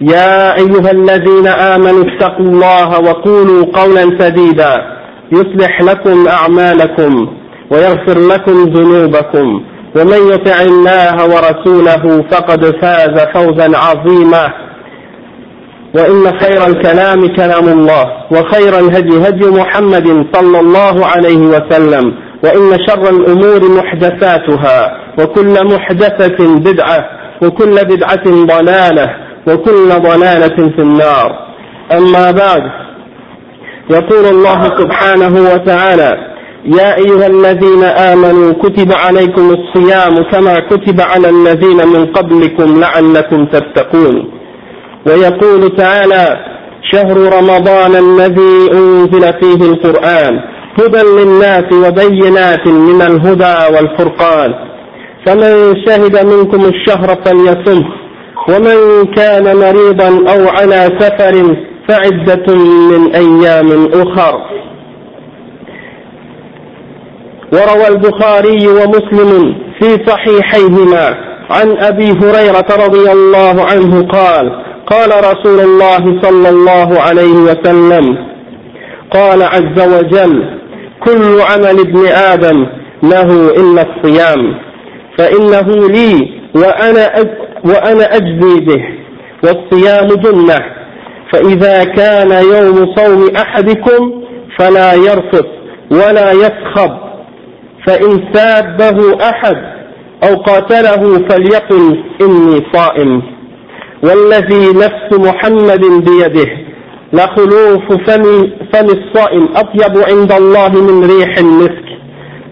يا أيها الذين آمنوا اتقوا الله وقولوا قولا سديدا. يصلح لكم أعمالكم ويغفر لكم ذنوبكم. ومن يطع الله ورسوله فقد فاز فوزا عظيما. وإن خير الكلام كلام الله وخير الهدي هدي محمد صلى الله عليه وسلم وإن شر الأمور محدثاتها وكل محدثة بدعة وكل بدعة ضلالة وكل ضلالة في النار. أما بعد يقول الله سبحانه وتعالى يا أيها الذين آمنوا كتب عليكم الصيام كما كتب على الذين من قبلكم لعلكم تتقون. ويقول تعالى شهر رمضان الذي أنزل فيه القرآن هدى للناس وبينات من الهدى والفرقان. فمن شهد منكم الشهر فليصمه. ومن كان مريضا أو على سفر فعدة من أيام أخر. وروى البخاري ومسلم في صحيحيهما عن أبي هريرة رضي الله عنه قال قال رسول الله صلى الله عليه وسلم قال عز وجل كل عمل ابن آدم له إلا الصيام فإنه لي وأنا وأنا أجزي به والصيام جنة. فإذا كان يوم صوم أحدكم فلا يرفث ولا يسخب. فإن سابه أحد أو قاتله فليقل إني صائم. والذي نفس محمد بيده لخلوف فم, فم الصائم أطيب عند الله من ريح المسك.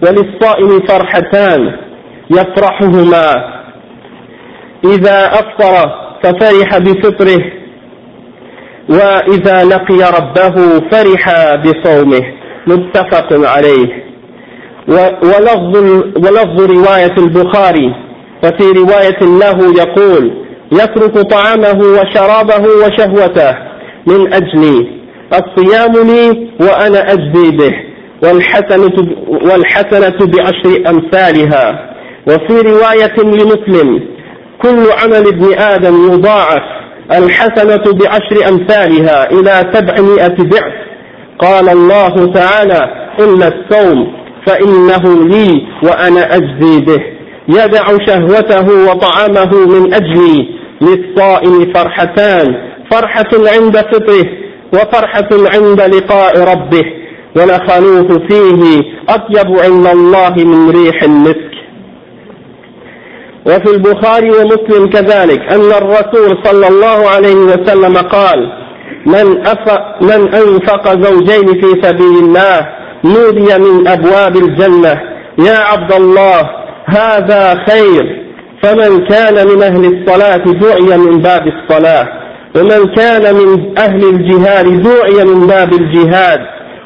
وللصائم فرحتان يفرحهما. إذا أفطر ففرح بفطره وإذا لقي ربه فرح بصومه. متفق عليه. ولفظ, ولفظ رواية البخاري وفي رواية له يقول يترك طعامه وشرابه وشهوته من أجلي. الصيام لي وأنا أجزي به. والحسنة, والحسنة بعشر أمثالها. وفي رواية لمسلم كل عمل ابن آدم يضاعف. الحسنة بعشر أمثالها إلى سبعمائة ضعف. قال الله تعالى إلا الصوم فإنه لي وأنا أجزي به. يدع شهوته وطعامه من أجلي. للصائم فرحتان. فرحة عند فطره وفرحة عند لقاء ربه. ولخلوف فيه أطيب عند الله من ريح المسك وفي البخاري ومسلم كذلك أن الرسول صلى الله عليه وسلم قال من, من أنفق زوجين في سبيل الله نودي من أبواب الجنة. يا عبد الله هذا خير. فمن كان من أهل الصلاة دعي من باب الصلاة. ومن كان من أهل الجهاد دعي من باب الجهاد.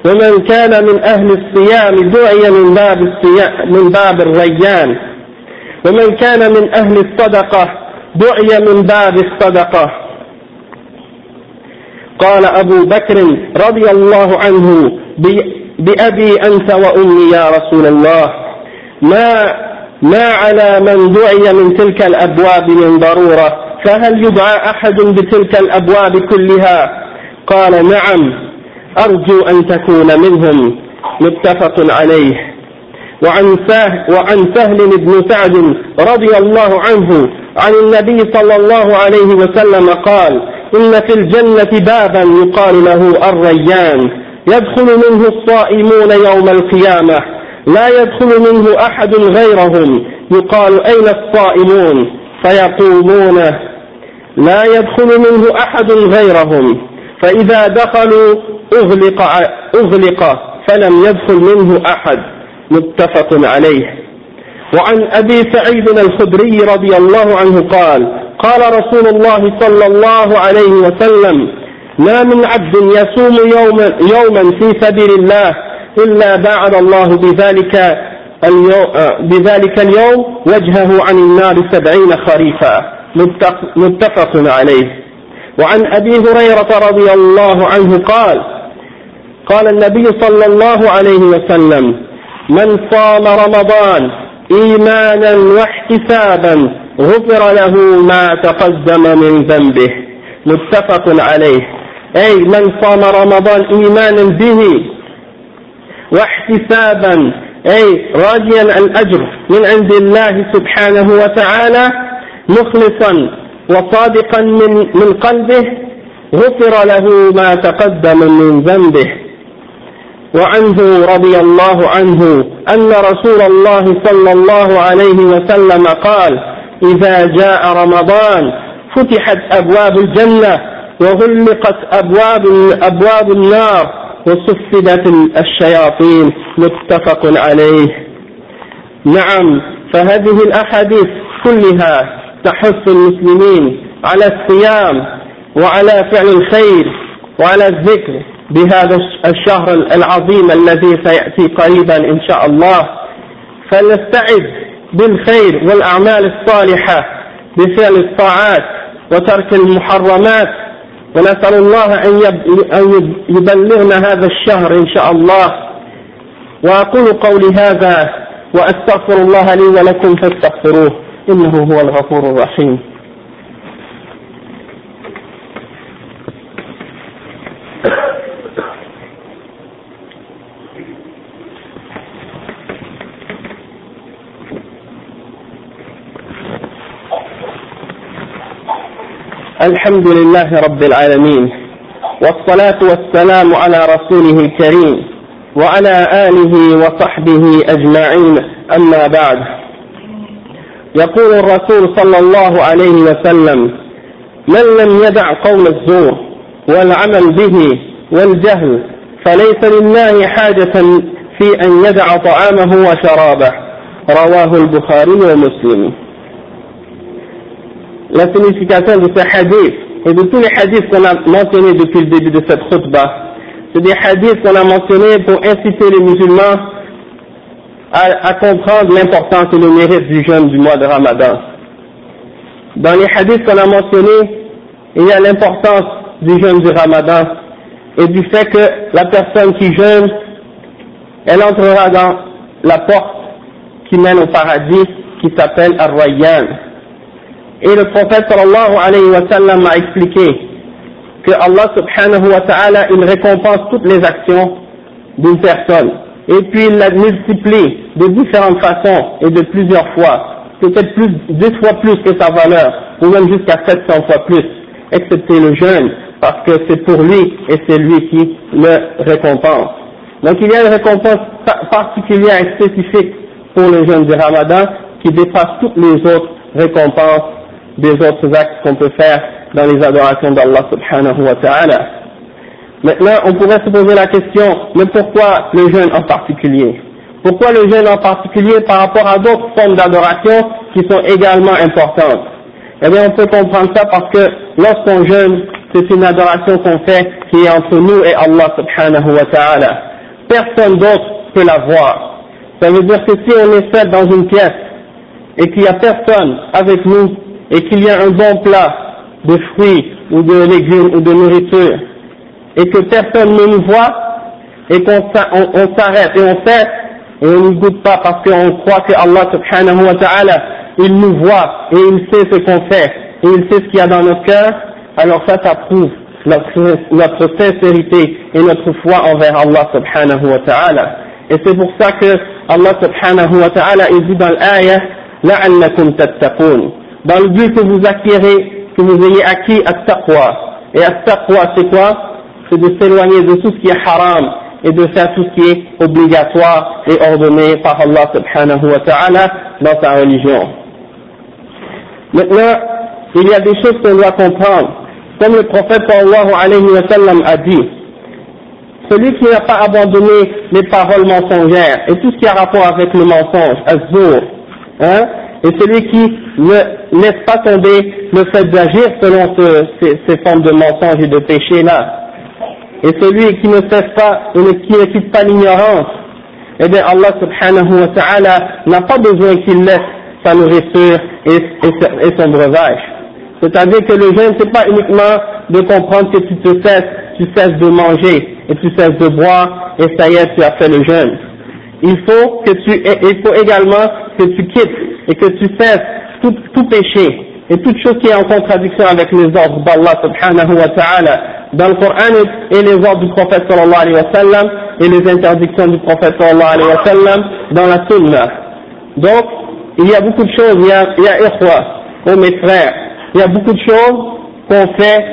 ومن كان من أهل الصيام دعي من باب الصيام من باب الريان. ومن كان من أهل الصدقة دعي من باب الصدقة. قال أبو بكر رضي الله عنه بأبي أنت وأمي يا رسول الله. ما ما على من دعي من تلك الأبواب من ضرورة؟ فهل يدعى أحد بتلك الأبواب كلها؟ قال نعم أرجو أن تكون منهم. متفق عليه. وعن سهل, وعن سهل بن سعد رضي الله عنه عن النبي صلى الله عليه وسلم قال إن في الجنة بابا يقال له الريان يدخل منه الصائمون يوم القيامة لا يدخل منه أحد غيرهم يقال أين الصائمون؟ فيقولون لا يدخل منه أحد غيرهم فإذا دخلوا أغلق, أغلق فلم يدخل منه أحد. متفق عليه. وعن أبي سعيد الخدري رضي الله عنه قال قال رسول الله صلى الله عليه وسلم ما من عبد يصوم يوما, يوما في سبيل الله إلا باعد الله بذلك اليوم, بذلك اليوم وجهه عن النار سبعين خريفا. متفق عليه. وعن أبي هريرة رضي الله عنه قال قال النبي صلى الله عليه وسلم من صام رمضان إيمانا واحتسابا غفر له ما تقدم من ذنبه. متفق عليه. أي من صام رمضان إيمانا به واحتسابا أي راجيا الأجر من عند الله سبحانه وتعالى مخلصا وصادقا من, من قلبه غفر له ما تقدم من ذنبه. وعنه رضي الله عنه أن رسول الله صلى الله عليه وسلم قال إذا جاء رمضان فتحت أبواب الجنة وغلقت أبواب أبواب النار وصفدت الشياطين. متفق عليه. نعم فهذه الأحاديث كلها تحث المسلمين على الصيام وعلى فعل الخير وعلى الذكر. بهذا الشهر العظيم الذي سيأتي قريبا إن شاء الله فلنستعد بالخير والأعمال الصالحة بفعل الطاعات وترك المحرمات ونسأل الله أن يبلغنا هذا الشهر إن شاء الله. وأقول قولي هذا وأستغفر الله لي ولكم فاستغفروه إنه هو الغفور الرحيم. الحمد لله رب العالمين والصلاة والسلام على رسوله الكريم وعلى آله وصحبه أجمعين أما بعد. يقول الرسول صلى الله عليه وسلم من لم يدع قول الزور والعمل به والجهل فليس لله حاجة في أن يدع طعامه وشرابه. رواه البخاري ومسلم. La signification de ce hadith et de tous les hadiths qu'on a mentionnés depuis le début de cette khutbah. C'est des hadiths qu'on a mentionnés pour inciter les musulmans à, comprendre l'importance et le mérite du jeûne du mois de Ramadan. Dans les hadiths qu'on a mentionnés, il y a l'importance du jeûne du Ramadan et du fait que la personne qui jeûne, elle entrera dans la porte qui mène au paradis qui s'appelle Ar-Rayyan. Et le prophète sallallahu alayhi wa sallam a expliqué que Allah subhanahu wa ta'ala, il récompense toutes les actions d'une personne. Et puis il la multiplie de différentes façons et de plusieurs fois. Peut-être plus, deux fois plus que sa valeur, ou même jusqu'à 700 fois plus, excepté le jeûne, parce que c'est pour lui et c'est lui qui le récompense. Donc il y a une récompense particulière et spécifique pour le jeûne du Ramadan qui dépasse toutes les autres récompenses des autres actes qu'on peut faire dans les adorations d'Allah subhanahu wa ta'ala. Maintenant, on pourrait se poser la question, mais pourquoi le jeûne en particulier? Pourquoi le jeûne en particulier par rapport à d'autres formes d'adoration qui sont également importantes? Eh bien, on peut comprendre ça parce que lorsqu'on jeûne, c'est une adoration qu'on fait qui est entre nous et Allah subhanahu wa ta'ala. Personne d'autre peut la voir. Ça veut dire que si on est seul dans une pièce et qu'il n'y a personne avec nous et qu'il y a un bon plat de fruits ou de légumes ou de nourriture et que personne ne nous voit et qu'on s'arrête et on fait et on ne goûte pas parce qu'on croit que Allah subhanahu wa ta'ala il nous voit et il sait ce qu'on fait et il sait ce qu'il y a dans notre cœur alors ça ça prouve notre, sincérité et notre foi envers Allah subhanahu wa ta'ala. Et c'est pour ça que Allah subhanahu wa ta'ala il dit dans l'ayah la'allakum tattaqun dans le but que vous acquérez, que vous ayez acquis à taqwa, Et at-taqwa, c'est quoi? C'est de s'éloigner de tout ce qui est haram et de faire tout ce qui est obligatoire et ordonné par Allah subhanahu wa ta'ala dans sa religion. Maintenant, il y a des choses qu'on doit comprendre. Comme le prophète sallallahu alayhi wa sallam a dit, celui qui n'a pas abandonné les paroles mensongères et tout ce qui a rapport avec le mensonge, azur, hein, et celui qui ne laisse pas tomber le fait d'agir selon ces, formes de mensonges et de péché là, et celui qui ne cesse pas et qui ne quitte pas l'ignorance, eh bien Allah subhanahu wa ta'ala n'a pas besoin qu'il laisse sa nourriture et, et, son breuvage. C'est-à-dire que le jeûne, c'est pas uniquement de comprendre que tu te cesses, tu cesses de manger et tu cesses de boire et ça y est, tu as fait le jeûne. Il faut que tu, il faut également que tu quittes et que tu cesses tout, tout péché et toute chose qui est en contradiction avec les ordres d'Allah subhanahu wa ta'ala dans le Coran et les ordres du prophète sallallahu alayhi wa sallam et les interdictions du prophète sallallahu alayhi wa sallam dans la sunna. Donc, il y a beaucoup de choses, il y a, il y a oh mes frères, il y a beaucoup de choses qu'on fait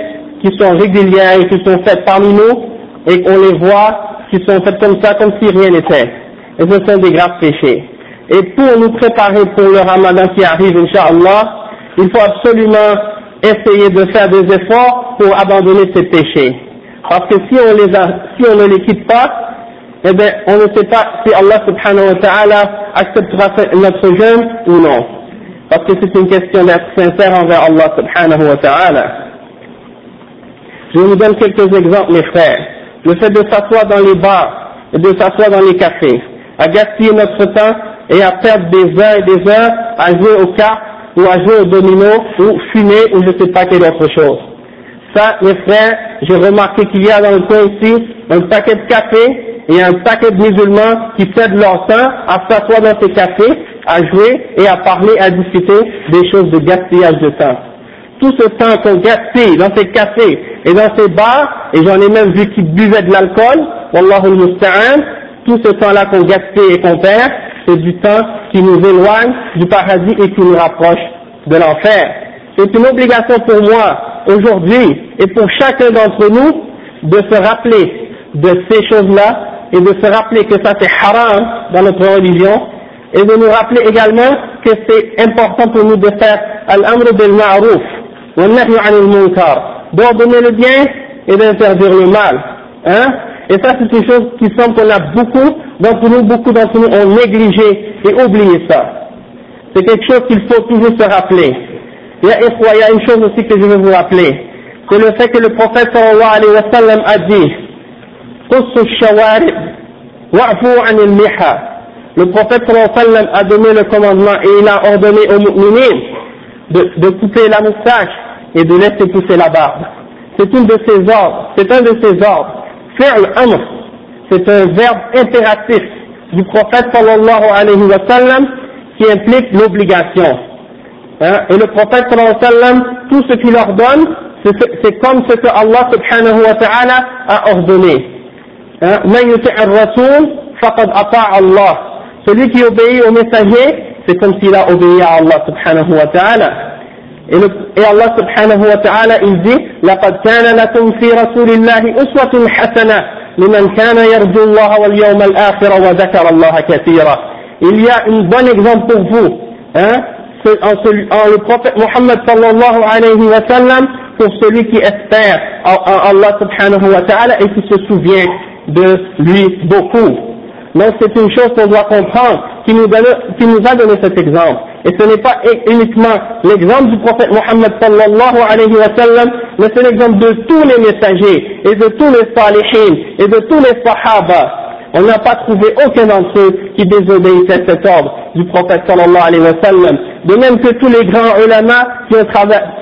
qui sont régulières et qui sont faites parmi nous et qu'on les voit qui sont faites comme ça, comme si rien n'était. Et ce sont des graves péchés. Et pour nous préparer pour le ramadan qui arrive, Inch'Allah, il faut absolument essayer de faire des efforts pour abandonner ces péchés. Parce que si on, les si on ne les quitte pas, eh bien, on ne sait pas si Allah subhanahu wa ta'ala acceptera notre jeûne ou non. Parce que c'est une question d'être sincère envers Allah subhanahu wa ta'ala. Je vous donne quelques exemples, mes frères. Le fait de s'asseoir dans les bars et de s'asseoir dans les cafés, à gaspiller notre temps et à perdre des heures et des heures à jouer au cartes ou à jouer au domino ou fumer ou je ne sais pas quelle autre chose. Ça, mes frères, j'ai remarqué qu'il y a dans le coin ici un paquet de café et un paquet de musulmans qui cèdent leur temps à s'asseoir dans ces cafés, à jouer et à parler, à discuter des choses de gaspillage de temps. Tout ce temps qu'on gaspille dans ces cafés et dans ces bars, et j'en ai même vu qui buvaient de l'alcool, Wallahu musta'an, tout ce temps-là qu'on gaspille et qu'on perd, c'est du temps qui nous éloigne du paradis et qui nous rapproche de l'enfer. C'est une obligation pour moi aujourd'hui et pour chacun d'entre nous de se rappeler de ces choses-là et de se rappeler que ça c'est haram dans notre religion et de nous rappeler également que c'est important pour nous de faire al-amr bil ma'ruf wa nahy anil munkar d'ordonner le bien et d'interdire le mal hein et ça c'est une chose qui semble qu'on a beaucoup d'entre nous beaucoup d'entre nous ont négligé et oublié ça. C'est quelque chose qu'il faut toujours se rappeler. A, il y a une chose aussi que je veux vous rappeler. C'est le fait que le prophète sallallahu alayhi wa a dit le prophète sallam a donné le commandement et il a ordonné aux mu'minines de, couper la moustache et de laisser pousser la barbe. C'est un de ses ordres. Faire amr, c'est un verbe impératif du prophète sallallahu alayhi wa sallam qui implique l'obligation. Hein? Et le prophète sallallahu alayhi wa sallam, tout ce qu'il ordonne, c'est comme ce que Allah subhanahu wa ta'ala a ordonné. Celui qui obéit au messager, c'est comme s'il a obéi à Allah subhanahu wa ta'ala. Et, et Allah subhanahu wa ta'ala, il dit, لَقَدْ كَانَ لَكُمْ فِي رَسُولِ اللَّهِ أُسْوَةٌ حَسَنَةٌ لمن كان يرجو الله واليوم الآخر وذكر الله كثيرا. Il y a une bonne exemple pour vous, hein, en, en le prophète Muhammad sallallahu alayhi wa sallam, pour celui qui espère en Allah subhanahu wa ta'ala et qui se souvient de lui beaucoup. Donc c'est une chose qu'on doit comprendre, qui nous, donne, qui nous a donné cet exemple. Et ce n'est pas uniquement l'exemple du prophète Mohammed sallallahu alayhi wa sallam, mais c'est l'exemple de tous les messagers, et de tous les salihin, et de tous les sahaba. On n'a pas trouvé aucun d'entre eux qui désobéissait à cet ordre du prophète sallallahu alayhi wa sallam. De même que tous les grands ulama qui ont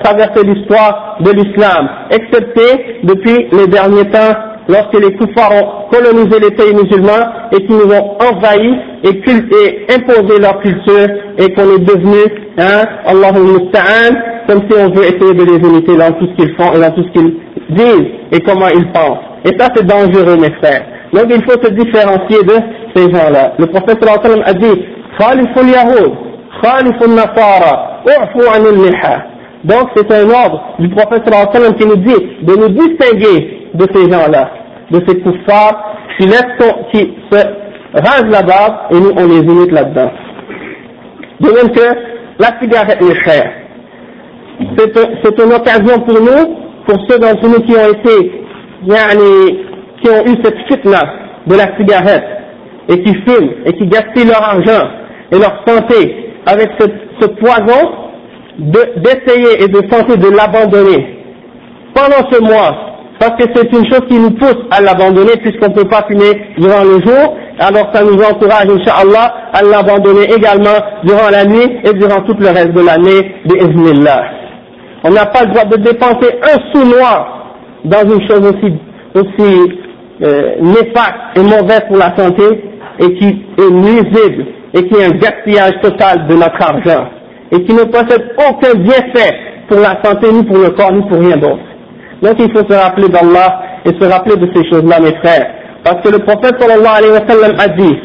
traversé l'histoire de l'islam, excepté depuis les derniers temps lorsque les koufars ont colonisé les pays musulmans et qu'ils nous ont envahis et, et imposé leur culture et qu'on est devenu, hein, musta'an, comme si on veut essayer de les imiter dans tout ce qu'ils font et dans tout ce qu'ils disent et comment ils pensent. Et ça c'est dangereux mes frères. Donc il faut se différencier de ces gens-là. Le prophète sallallahu a dit, Khaliful Yahoud, Khaliful Nasara, U'fu anil. Donc c'est un ordre du prophète sallam qui nous dit de nous distinguer de ces gens-là, de ces kuffars qui, qui se rasent la barbe et nous on les imite là-dedans. De même que la cigarette est chère. C'est une occasion pour nous, pour ceux d'entre nous qui ont été, qui ont eu cette fitna de la cigarette et qui fument et qui gaspillent leur argent et leur santé avec ce poison, d'essayer et de tenter de l'abandonner pendant ce mois, parce que c'est une chose qui nous pousse à l'abandonner puisqu'on ne peut pas fumer durant le jour, alors ça nous encourage, Inch'Allah, à l'abandonner également durant la nuit et durant tout le reste de l'année, de On n'a pas le droit de dépenser un sou noir dans une chose aussi, aussi euh, néfaste et mauvaise pour la santé et qui est nuisible et qui est un gaspillage total de notre argent et qui ne possède aucun bienfait pour la santé, ni pour le corps, ni pour rien d'autre. Donc il faut se rappeler d'Allah et se rappeler de ces choses-là, mes frères. Parce que le prophète sallallahu alayhi wa sallam a dit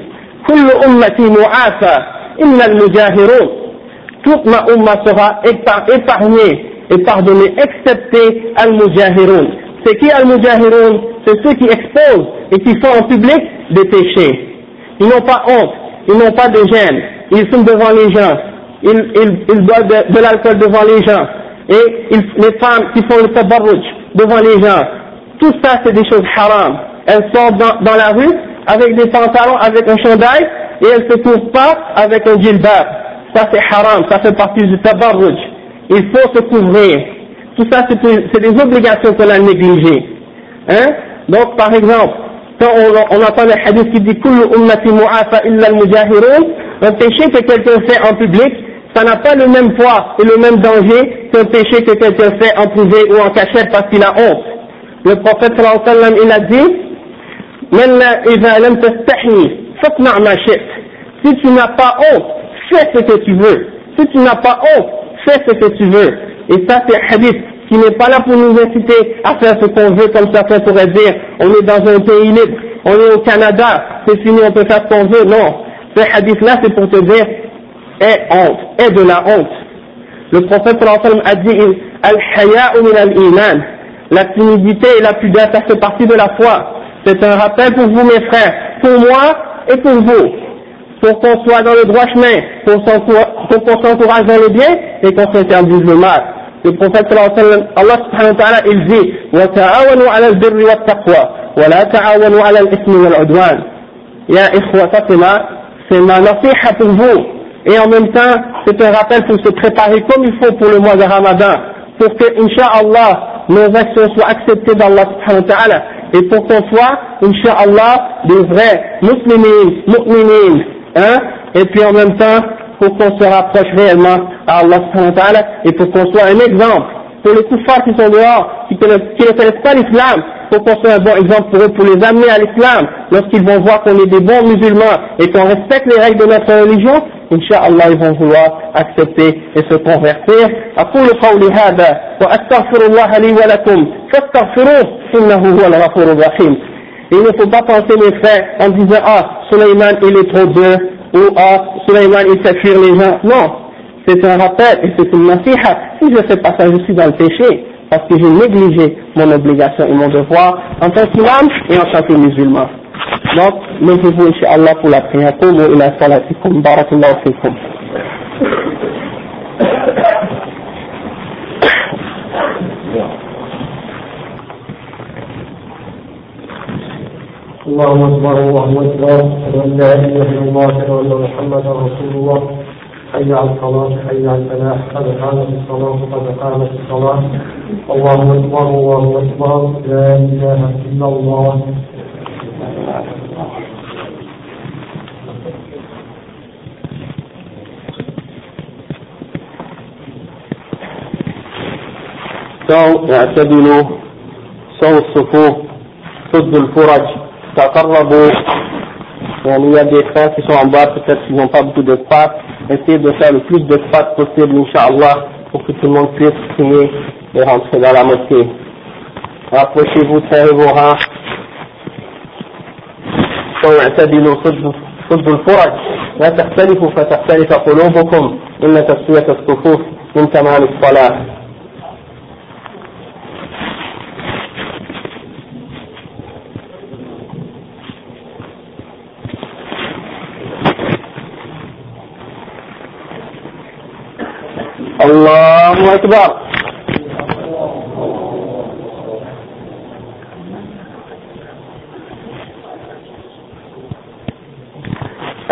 Toute ma umma sera épargnée et pardonnée, excepté al-mujahiroun. C'est qui al-mujahiroun C'est ceux qui exposent et qui font en public des péchés. Ils n'ont pas honte, ils n'ont pas de gêne, ils sont devant les gens, ils, ils, ils boivent de, de l'alcool devant les gens, et les femmes qui font le tabarruj devant les gens tout ça c'est des choses haram elles sortent dans, la rue avec des pantalons, avec un chandail, et elles ne se couvrent pas avec un djilbab. Ça c'est haram, ça fait partie du tabarruj. Il faut se couvrir. Tout ça c'est des obligations qu'on a négligées. Hein? Donc par exemple, quand on, on entend le hadith qui dit Kullu ummati mu'afa illa al-mujahirun, un péché que quelqu'un fait en public, ça n'a pas le même poids et le même danger qu'un péché que quelqu'un fait en privé ou en cachette parce qu'il a honte. Le prophète sallam, il a dit si tu n'as pas honte, fais ce que tu veux. Si tu n'as pas honte, fais ce que tu veux. Et ça, c'est un hadith qui n'est pas là pour nous inciter à faire ce qu'on veut, comme certains pourraient dire. On est dans un pays libre, on est au Canada, c'est fini, on peut faire ce qu'on veut. Non. Ce hadith-là, c'est pour te dire, aie honte, aie de la honte. Le prophète sallallahu a dit, al-haya'u min al-iman. La timidité et la pudeur, ça fait partie de la foi. C'est un rappel pour vous mes frères, pour moi et pour vous, pour qu'on soit dans le droit chemin, pour qu'on s'encourage dans le bien et qu'on s'interdise le mal. Le prophète sallallahu alayhi wa sallam, Allah subhanahu wa ta'ala, il dit وَتَعَاوَنُوا عَلَى الْبِرِّ وَالتَّقْوَى وَلَا تَعَاوَنُوا عَلَى الْإِثْمِ وَالْعُدْوَانِ Ya ikhwa, ça c'est ma, c'est ma nasiha pour vous. et en même temps, c'est un rappel pour se préparer comme il faut pour le mois de Ramadan, pour que, Inch'Allah, nos actions soient acceptées d'Allah subhanahu ta'ala et pour qu'on soit, Inch'Allah, des vrais musulmans, mu'minines, hein, et puis en même temps, pour qu'on se rapproche réellement à Allah et pour qu'on soit un exemple pour les kuffars qui sont dehors, qui ne connaissent pas l'islam, pour qu'on soit un bon exemple pour eux, pour les amener à l'islam, lorsqu'ils vont voir qu'on est des bons musulmans et qu'on respecte les règles de notre religion, Inch'Allah, ils vont vouloir accepter et se convertir. أقول قولي هذا وأستغفر الله لي ولكم فاستغفروه إنه هو الغفور الرحيم. Il ne faut pas penser mes frères en disant ah Suleiman il est trop dur ou ah Suleiman il fait fuir les gens. Non, c'est un rappel et c'est une nasiha. Si je fais pas ça, je suis dans le péché parce que j'ai négligé mon obligation et mon devoir en tant qu'imam et en tant que musulman. Donc, levez-vous, Inch'Allah, pour la prière. Qumu ila salatikum. Barakallahu fikum. اللهم اكبر اللهم اكبر اشهد ان لا اله الا الله اشهد ان محمدا رسول الله حي على الصلاة حي على الفلاح قد قامت الصلاة قد قامت الصلاة الله أكبر الله أكبر لا إله إلا الله سو اعتدلوا سو الصفوف سدوا الفرج تقربوا يعني il y a des frères qui sont en bas, peut-être qu'ils n'ont pas beaucoup d'espace. Essayez de faire le plus d'espace possible, Inch'Allah, pour que tout le monde puisse prier et rentrer dans la mosquée. Rapprochez-vous, serrez vos rangs. ويعتدل صد صد الفرج لا تختلفوا فتختلف قلوبكم. إن تسوية الصفوف من تمام الصلاة. الله أكبر.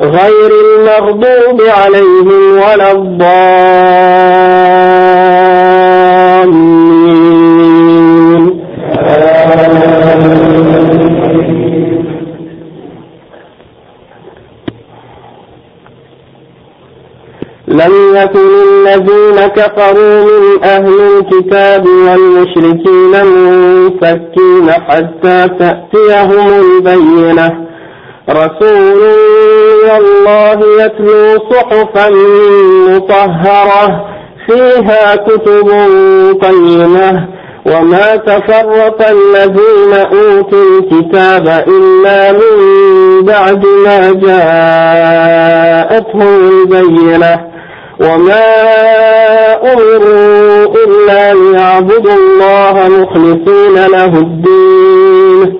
غير المغضوب عليهم ولا الضالين. لم يكن الذين كفروا من أهل الكتاب والمشركين منفكين حتى تأتيهم البينة. رسول الله يتلو صحفا مطهرة فيها كتب قيمة وما تفرق الذين أوتوا الكتاب إلا من بعد ما جاءتهم البينة. وما أمروا إلا ليعبدوا الله مخلصين له الدين.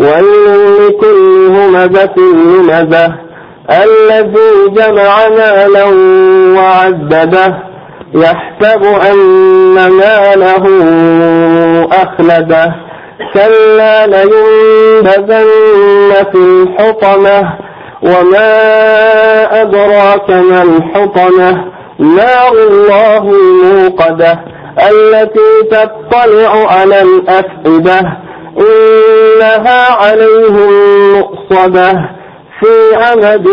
ويل لكل همزة لمزة الذي جمع مالا وعدده يحسب أن ماله أخلده كلا لينبذن في الحطمة وما أدراك ما الحطمة نار الله الموقدة التي تطلع على الأفئدة إنها عليهم مؤصدة في عمد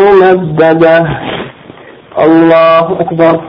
ممددة. الله أكبر.